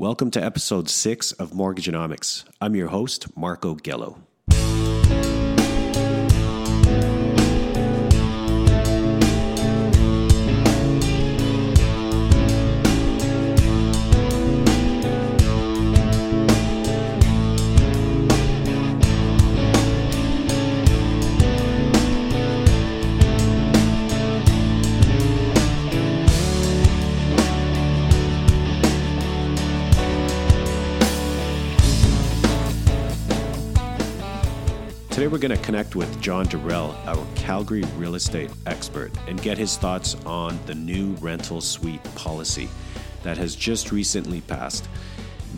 Welcome to episode six of Mortgageonomics. I'm your host, Marko Gelo. We're going to connect with John Darrell, our Calgary real estate expert, and get his thoughts on the new rental suite policy that has just recently passed.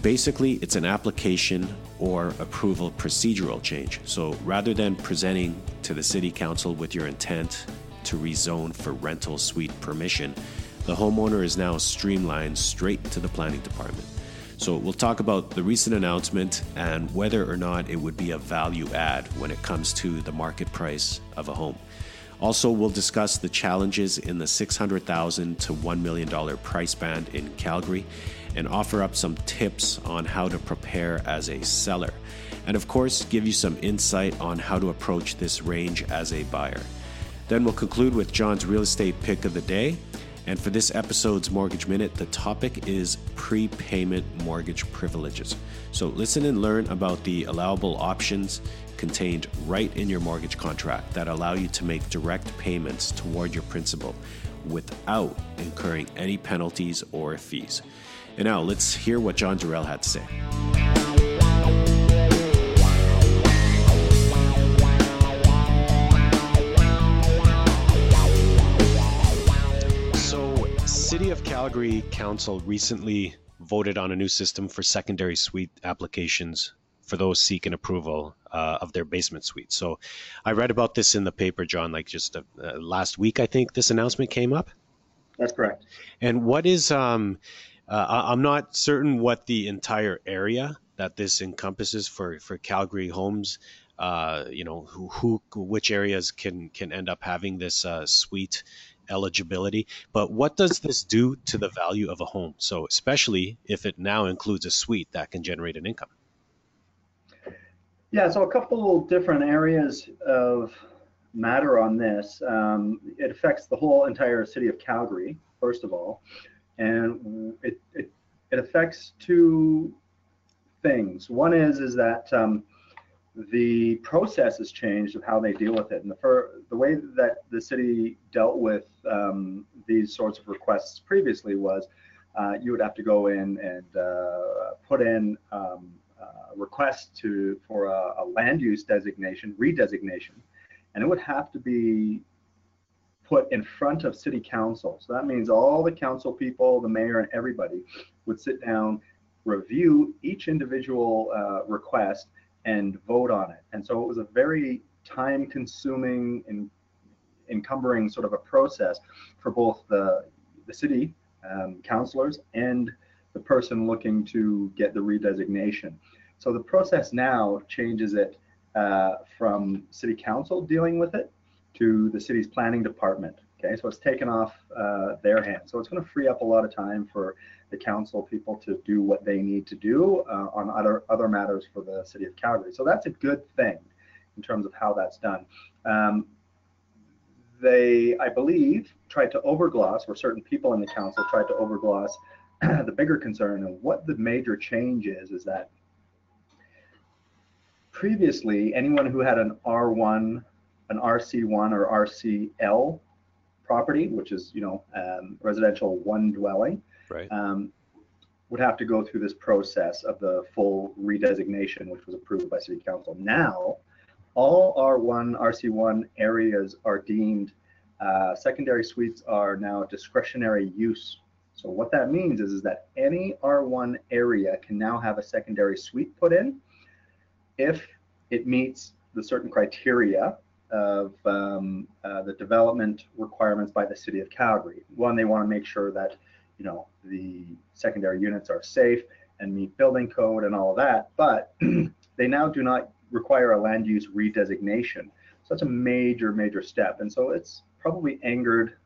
Basically, it's an application or approval procedural change. So rather than presenting to the City Council with your intent to rezone for rental suite permission, the homeowner is now streamlined straight to the planning department. So we'll talk about the recent announcement and whether or not it would be a value add when it comes to the market price of a home. Also, we'll discuss the challenges in the 600,000 to $1 million price band in Calgary and offer up some tips on how to prepare as a seller. And of course, give you some insight on how to approach this range as a buyer. Then we'll conclude with John's real estate pick of the day and for this episode's Mortgage Minute, the topic is prepayment mortgage privileges. So listen and learn about the allowable options contained right in your mortgage contract that allow you to make direct payments toward your principal without incurring any penalties or fees. And now let's hear what John Darrell had to say. City of Calgary Council recently voted on a new system for secondary suite applications for those seeking approval uh, of their basement suite. So, I read about this in the paper, John, like just uh, last week. I think this announcement came up. That's correct. And what is um, uh, I'm not certain what the entire area that this encompasses for for Calgary homes. Uh, you know, who, who which areas can can end up having this uh, suite eligibility. But what does this do to the value of a home? So, especially if it now includes a suite that can generate an income. Yeah, so a couple different areas of matter on this. Um, it affects the whole entire city of Calgary, first of all, and it it, it affects two things. One is is that um, the process has changed of how they deal with it, and the fir- the way that the city dealt with um, these sorts of requests previously was uh, you would have to go in and uh, put in um, uh, request to for a, a land use designation, redesignation, and it would have to be put in front of city council. So that means all the council people, the mayor, and everybody would sit down, review each individual uh, request, and vote on it. And so it was a very time-consuming and encumbering sort of a process for both the the city um, councilors and the person looking to get the redesignation. So the process now changes it uh, from city council dealing with it to the city's planning department. Okay, so it's taken off uh, their hands. So it's going to free up a lot of time for the council people to do what they need to do uh, on other other matters for the city of Calgary. So that's a good thing in terms of how that's done. Um, they, I believe, tried to overgloss, or certain people in the council tried to overgloss the bigger concern and what the major change is, is that previously anyone who had an R1, an RC1 or RCL property, which is, you know, um, residential one dwelling, Right. um, would have to go through this process of the full redesignation, which was approved by city council. Now, all R1, RC1 areas are deemed, uh, secondary suites are now discretionary use. So what that means is, is that any R1 area can now have a secondary suite put in if it meets the certain criteria of um, uh, the development requirements by the city of Calgary. One, they want to make sure that you know the secondary units are safe and meet building code and all of that, but they now do not require a land use redesignation. So that's a major, major step. And so it's probably angered,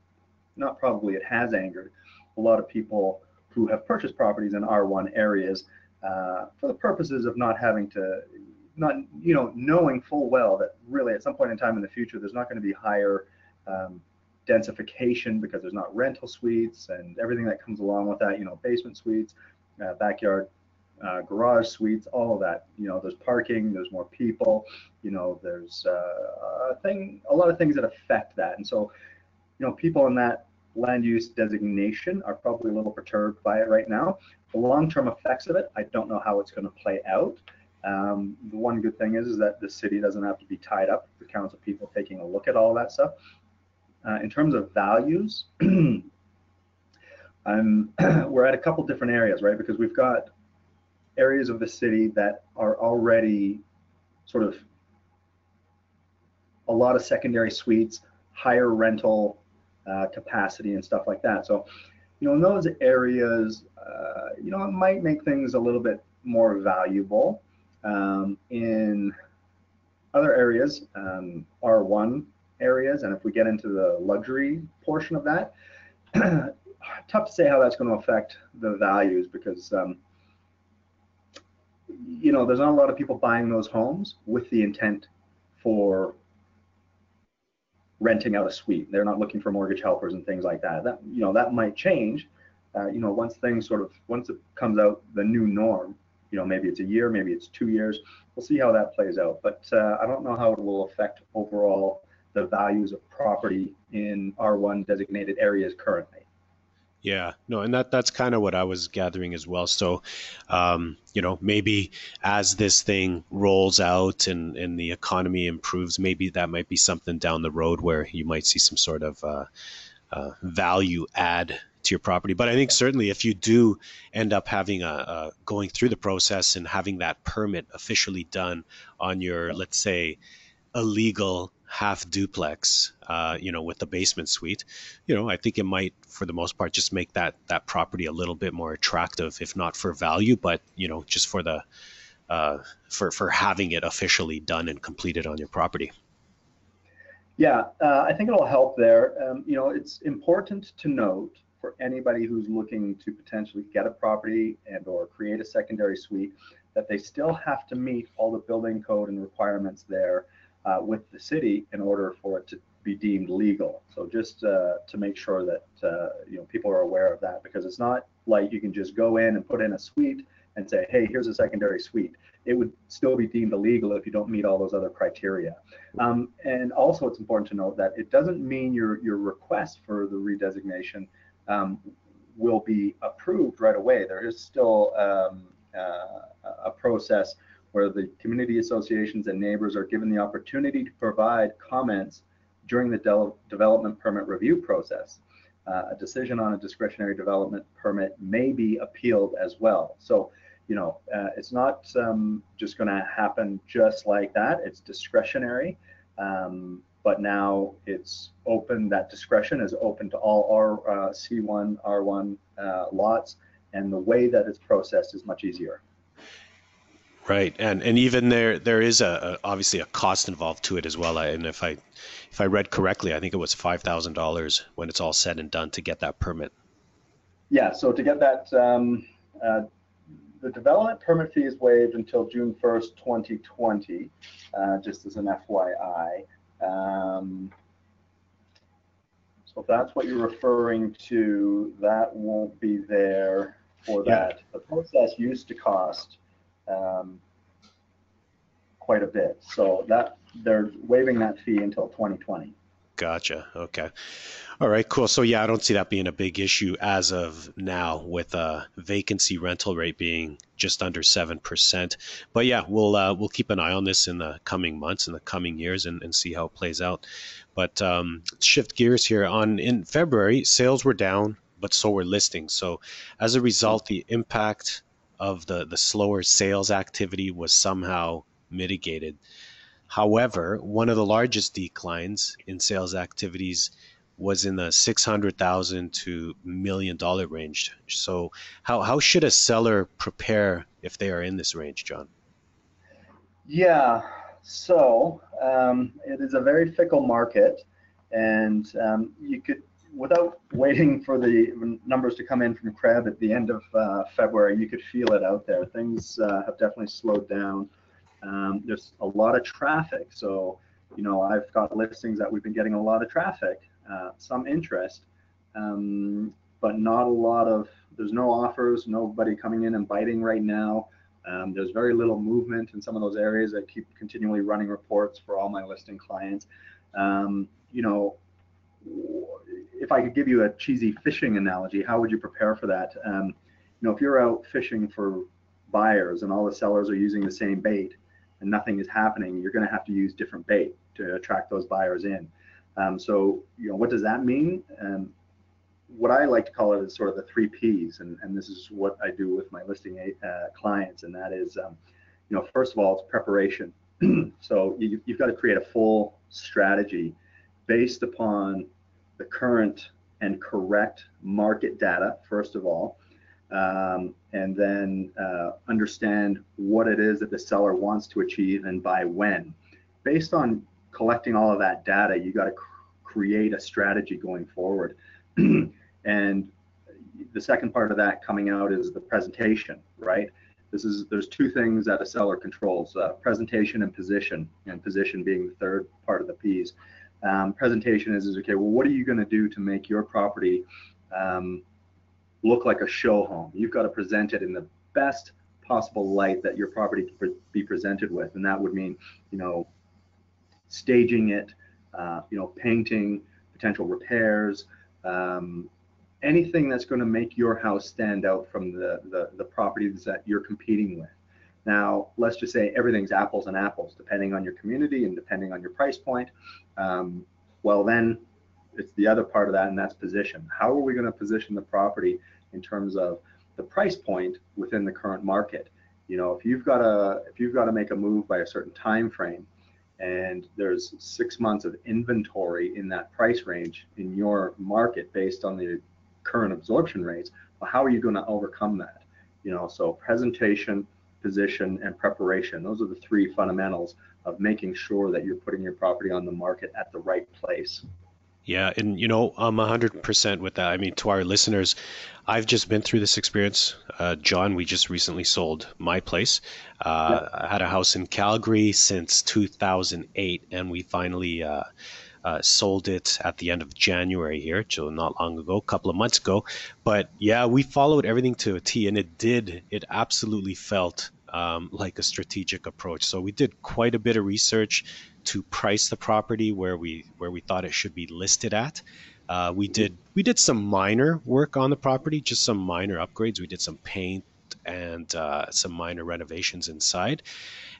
not probably, it has angered a lot of people who have purchased properties in R1 areas uh, for the purposes of not having to, not you know, knowing full well that really at some point in time in the future there's not going to be higher um, densification because there's not rental suites and everything that comes along with that. You know, basement suites, uh, backyard uh, garage suites, all of that. You know, there's parking, there's more people. You know, there's uh, a thing, a lot of things that affect that. And so, you know, people in that land use designation are probably a little perturbed by it right now. The long-term effects of it, I don't know how it's going to play out. Um, the one good thing is, is that the city doesn't have to be tied up with the council people taking a look at all that stuff. Uh, in terms of values, I'm, we're at a couple different areas, right? Because we've got areas of the city that are already sort of a lot of secondary suites, higher rental uh, capacity and stuff like that. So, you know, in those areas, uh, you know, it might make things a little bit more valuable. Um, in other areas, um, R1 areas, and if we get into the luxury portion of that, tough to say how that's going to affect the values because um, you know, there's not a lot of people buying those homes with the intent for renting out a suite. They're not looking for mortgage helpers and things like that. That you know that might change. Uh, you know, once things sort of once it comes out the new norm. You know, maybe it's a year, maybe it's two years. We'll see how that plays out. But uh, I don't know how it will affect overall the values of property in R1 designated areas currently. Yeah, no, and that that's kind of what I was gathering as well. So, um, you know, maybe as this thing rolls out and and the economy improves, maybe that might be something down the road where you might see some sort of uh, uh, value add to your property. But I think certainly if you do end up having a, a going through the process and having that permit officially done on your, let's say, illegal half duplex, uh, you know, with the basement suite, you know, I think it might, for the most part, just make that that property a little bit more attractive, if not for value, but you know, just for the uh, for for having it officially done and completed on your property. Yeah, uh, I think it'll help there. Um, you know, it's important to note for anybody who's looking to potentially get a property and or create a secondary suite that they still have to meet all the building code and requirements there with the city in order for it to be deemed legal. So just uh, to make sure that uh, you know people are aware of that because it's not like you can just go in and put in a suite and say, hey, here's a secondary suite. It would still be deemed illegal if you don't meet all those other criteria. Um, and also, it's important to note that it doesn't mean your your request for the redesignation um, will be approved right away. There is still um, uh, a process where the community associations and neighbors are given the opportunity to provide comments during the de development permit review process. Uh, a decision on a discretionary development permit may be appealed as well. So, you know, uh, it's not um, just going to happen just like that. It's discretionary, um, but now it's open. That discretion is open to all R, uh, C1, R1 uh, lots, and the way that it's processed is much easier. Right, and and even there there is a, a obviously a cost involved to it as well. And if I if I read correctly, I think it was five thousand dollars when it's all said and done to get that permit. Yeah, so to get that, um, uh, the development permit fee is waived until June first, twenty twenty, uh, just as an FYI. Um, so if that's what you're referring to, that won't be there for that. Yeah. The process used to cost um, quite a bit. So that they're waiving that fee until 2020. Gotcha. Okay. All right. Cool. So yeah, I don't see that being a big issue as of now, with a vacancy rental rate being just under seven percent. But yeah, we'll uh, we'll keep an eye on this in the coming months, in the coming years, and, and see how it plays out. But um, shift gears here. On in February, sales were down, but so were listings. So as a result, the impact of the, the slower sales activity was somehow mitigated. However, one of the largest declines in sales activities was in the 600,000 to million dollar range. So how, how should a seller prepare if they are in this range, John? Yeah, so um, it is a very fickle market and um, you could without waiting for the numbers to come in from CREB at the end of uh, February, you could feel it out there. Things uh, have definitely slowed down. Um, there's a lot of traffic. So, you know, I've got listings that we've been getting a lot of traffic, uh, some interest, um, but not a lot of, there's no offers, nobody coming in and biting right now. Um, there's very little movement in some of those areas. I keep continually running reports for all my listing clients. Um, you know, if I could give you a cheesy fishing analogy, how would you prepare for that? Um, you know, if you're out fishing for buyers and all the sellers are using the same bait and nothing is happening, you're going to have to use different bait to attract those buyers in. Um, so, you know, what does that mean? Um, what I like to call it is sort of the three P's, and, and this is what I do with my listing uh, clients, and that is, um, you know, first of all, it's preparation. so you, you've got to create a full strategy based upon the current and correct market data, first of all, um, and then uh, understand what it is that the seller wants to achieve and by when. Based on collecting all of that data, you got to cr- create a strategy going forward. and the second part of that coming out is the presentation, right? This is there's two things that a seller controls: uh, presentation and position, and position being the third part of the P's um, presentation is, is okay, well, what are you going to do to make your property um, look like a show home? You've got to present it in the best possible light that your property can be presented with. And that would mean, you know, staging it, uh, you know, painting, potential repairs, um, anything that's going to make your house stand out from the, the, the properties that you're competing with. Now, let's just say everything's apples and apples, depending on your community and depending on your price point. Um, well, then it's the other part of that, and that's position. How are we going to position the property in terms of the price point within the current market? You know, if you've got a if you've got to make a move by a certain time frame, and there's six months of inventory in that price range in your market based on the current absorption rates, well, how are you going to overcome that? You know, so presentation, position, and preparation. Those are the three fundamentals of making sure that you're putting your property on the market at the right place. Yeah, and you know, I'm 100% with that. I mean, to our listeners, I've just been through this experience. Uh, John, we just recently sold my place. Uh. I had a house in Calgary since 2008, and we finally uh, uh, sold it at the end of January here, so not long ago, a couple of months ago. But yeah, we followed everything to a T, and it did. It absolutely felt um, like a strategic approach. So we did quite a bit of research to price the property where we where we thought it should be listed at. Uh, we did we did some minor work on the property, just some minor upgrades. We did some paint and uh, some minor renovations inside,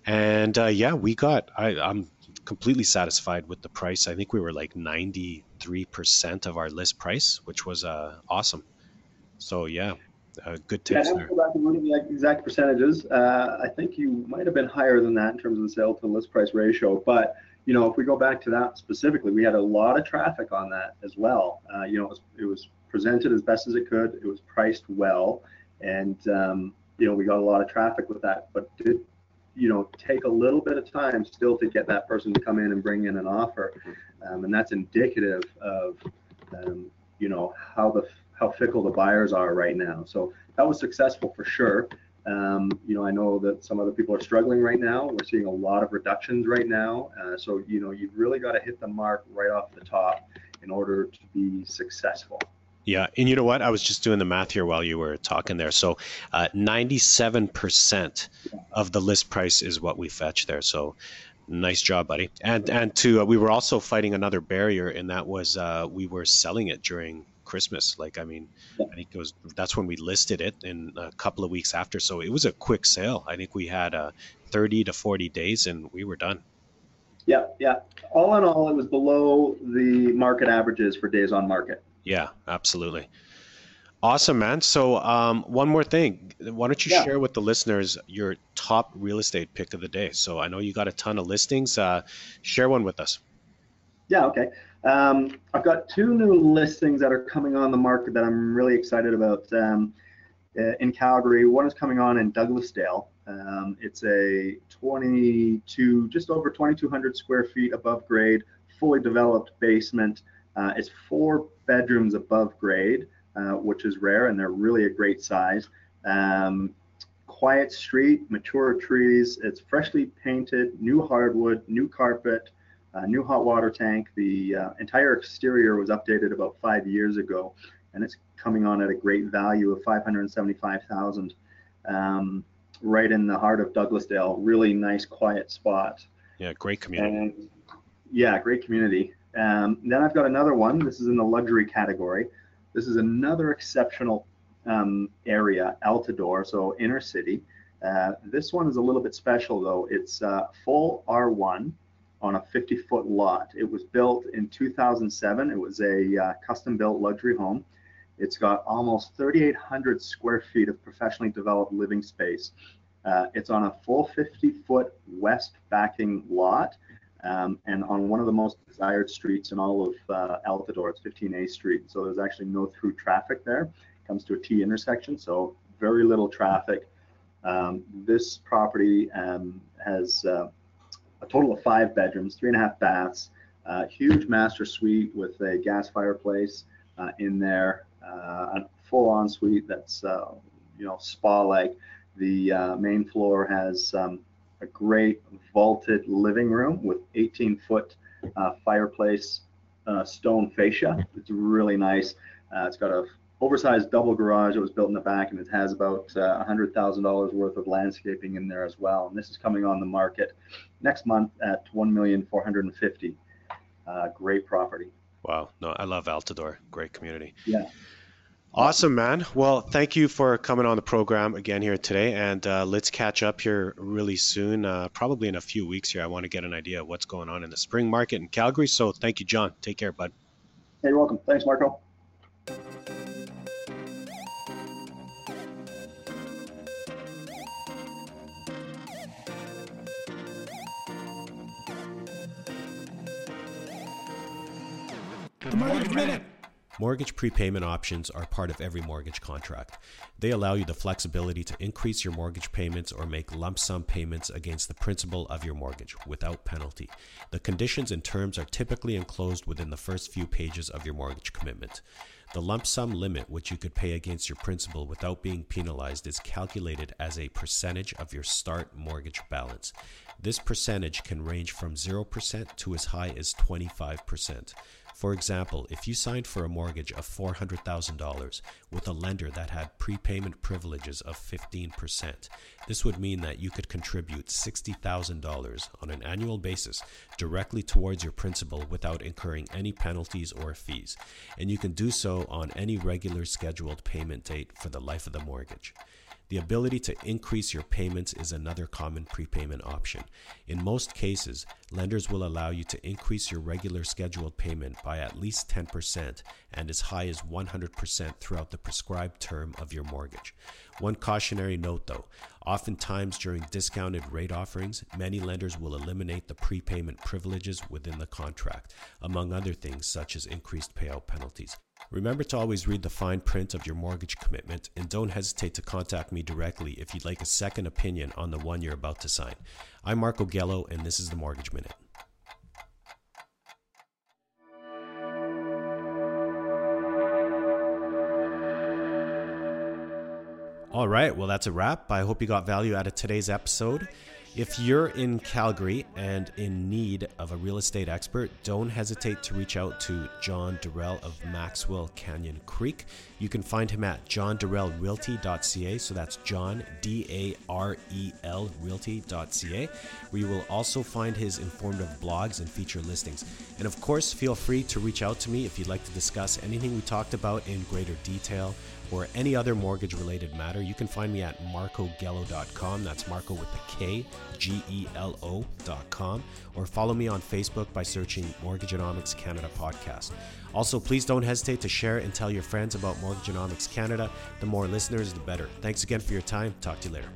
and uh, yeah, we got. I, I'm completely satisfied with the price. I think we were like 93% of our list price, which was uh, awesome. So yeah, uh, good tips yeah, there. Go back and look at the exact percentages. Uh, I think you might have been higher than that in terms of the sale to list price ratio. But you know, if we go back to that specifically, we had a lot of traffic on that as well. Uh, you know, it was, it was, presented as best as it could. It was priced well, and um, you know, we got a lot of traffic with that. But did you know take a little bit of time still to get that person to come in and bring in an offer, um, and that's indicative of um, you know how the how fickle the buyers are right now. So that was successful for sure. Um, you know, I know that some other people are struggling right now. We're seeing a lot of reductions right now. Uh, so, you know, you've really got to hit the mark right off the top in order to be successful. Yeah, and you know what? I was just doing the math here while you were talking there. So, uh, 97% of the list price is what we fetch there. So, nice job, buddy. And and to uh, we were also fighting another barrier, and that was uh, we were selling it during Christmas. Like, I mean, yeah. I think it was that's when we listed it, in a couple of weeks after. So it was a quick sale. I think we had uh, 30 to 40 days, and we were done. Yeah, yeah. All in all, it was below the market averages for days on market. Yeah, absolutely. Awesome, man. So, um, one more thing. Why don't you yeah. share with the listeners your top real estate pick of the day? So, I know you got a ton of listings. Uh, share one with us. Yeah, okay. Um, I've got two new listings that are coming on the market that I'm really excited about um, uh, in Calgary. One is coming on in Douglasdale. Um, it's a 22, just over 2,200 square feet above grade, fully developed basement. Uh, it's four bedrooms above grade, which is rare, and they're really a great size. Um, quiet street, mature trees. It's freshly painted, new hardwood, new carpet, uh, new hot water tank. The uh, entire exterior was updated about five years ago, and it's coming on at a great value of 575,000. Um, right in the heart of Douglasdale, really nice, quiet spot. Yeah, great community. And, yeah, great community. Um, then I've got another one. This is in the luxury category. This is another exceptional um, area, Altadore, so inner city. Uh, this one is a little bit special though. It's uh, full R1 on a 50 foot lot. It was built in 2007. It was a uh, custom built luxury home. It's got almost 3,800 square feet of professionally developed living space. Uh, it's on a full 50 foot west backing lot um, and on one of the most desired streets in all of uh, Altadore. It's 15A Street. So there's actually no through traffic there. It comes to a T intersection, so very little traffic. Um, this property um, has uh, a total of five bedrooms, three and a half baths, uh, huge master suite with a gas fireplace uh, in there, uh, a full ensuite that's uh, you know spa-like. The uh, main floor has um, a great vaulted living room with 18 foot uh, fireplace uh, stone fascia. It's really nice. Uh, it's got a oversized double garage. It was built in the back, and it has about uh, $100,000 worth of landscaping in there as well. And this is coming on the market next month at 1,450,000. Uh, great property. Wow. No, I love Altadore. Great community. Yeah. Awesome, man. Well, thank you for coming on the program again here today, and uh, let's catch up here really soon. Uh, probably in a few weeks here. I want to get an idea of what's going on in the spring market in Calgary. So, thank you, John. Take care, bud. Hey, you're welcome. Thanks, Marko. The Mortgage Minute. Mortgage prepayment options are part of every mortgage contract. They allow you the flexibility to increase your mortgage payments or make lump sum payments against the principal of your mortgage without penalty. The conditions and terms are typically enclosed within the first few pages of your mortgage commitment. The lump sum limit, which you could pay against your principal without being penalized, is calculated as a percentage of your start mortgage balance. This percentage can range from 0% to as high as 25%. For example, if you signed for a mortgage of $400,000 with a lender that had prepayment privileges of 15%, this would mean that you could contribute $60,000 on an annual basis directly towards your principal without incurring any penalties or fees, and you can do so on any regular scheduled payment date for the life of the mortgage. The ability to increase your payments is another common prepayment option. In most cases, lenders will allow you to increase your regular scheduled payment by at least 10% and as high as 100% throughout the prescribed term of your mortgage. One cautionary note though oftentimes during discounted rate offerings, many lenders will eliminate the prepayment privileges within the contract, among other things such as increased payout penalties. Remember to always read the fine print of your mortgage commitment and don't hesitate to contact me directly if you'd like a second opinion on the one you're about to sign. I'm Marko Gelo, and this is the Mortgage Minute. All right, well, that's a wrap. I hope you got value out of today's episode. If you're in Calgary and in need of a real estate expert, don't hesitate to reach out to John Darrell of Maxwell Canyon Creek. You can find him at johndarrellrealty.ca. So that's John, D A R E L, realty.ca, where you will also find his informative blogs and feature listings. And of course, feel free to reach out to me if you'd like to discuss anything we talked about in greater detail or any other mortgage related matter, you can find me at markogelo.com. That's Marko with the K, G E L O.com. Or follow me on Facebook by searching Mortgageonomics Canada Podcast. Also, please don't hesitate to share and tell your friends about Mortgageonomics Canada. The more listeners, the better. Thanks again for your time. Talk to you later.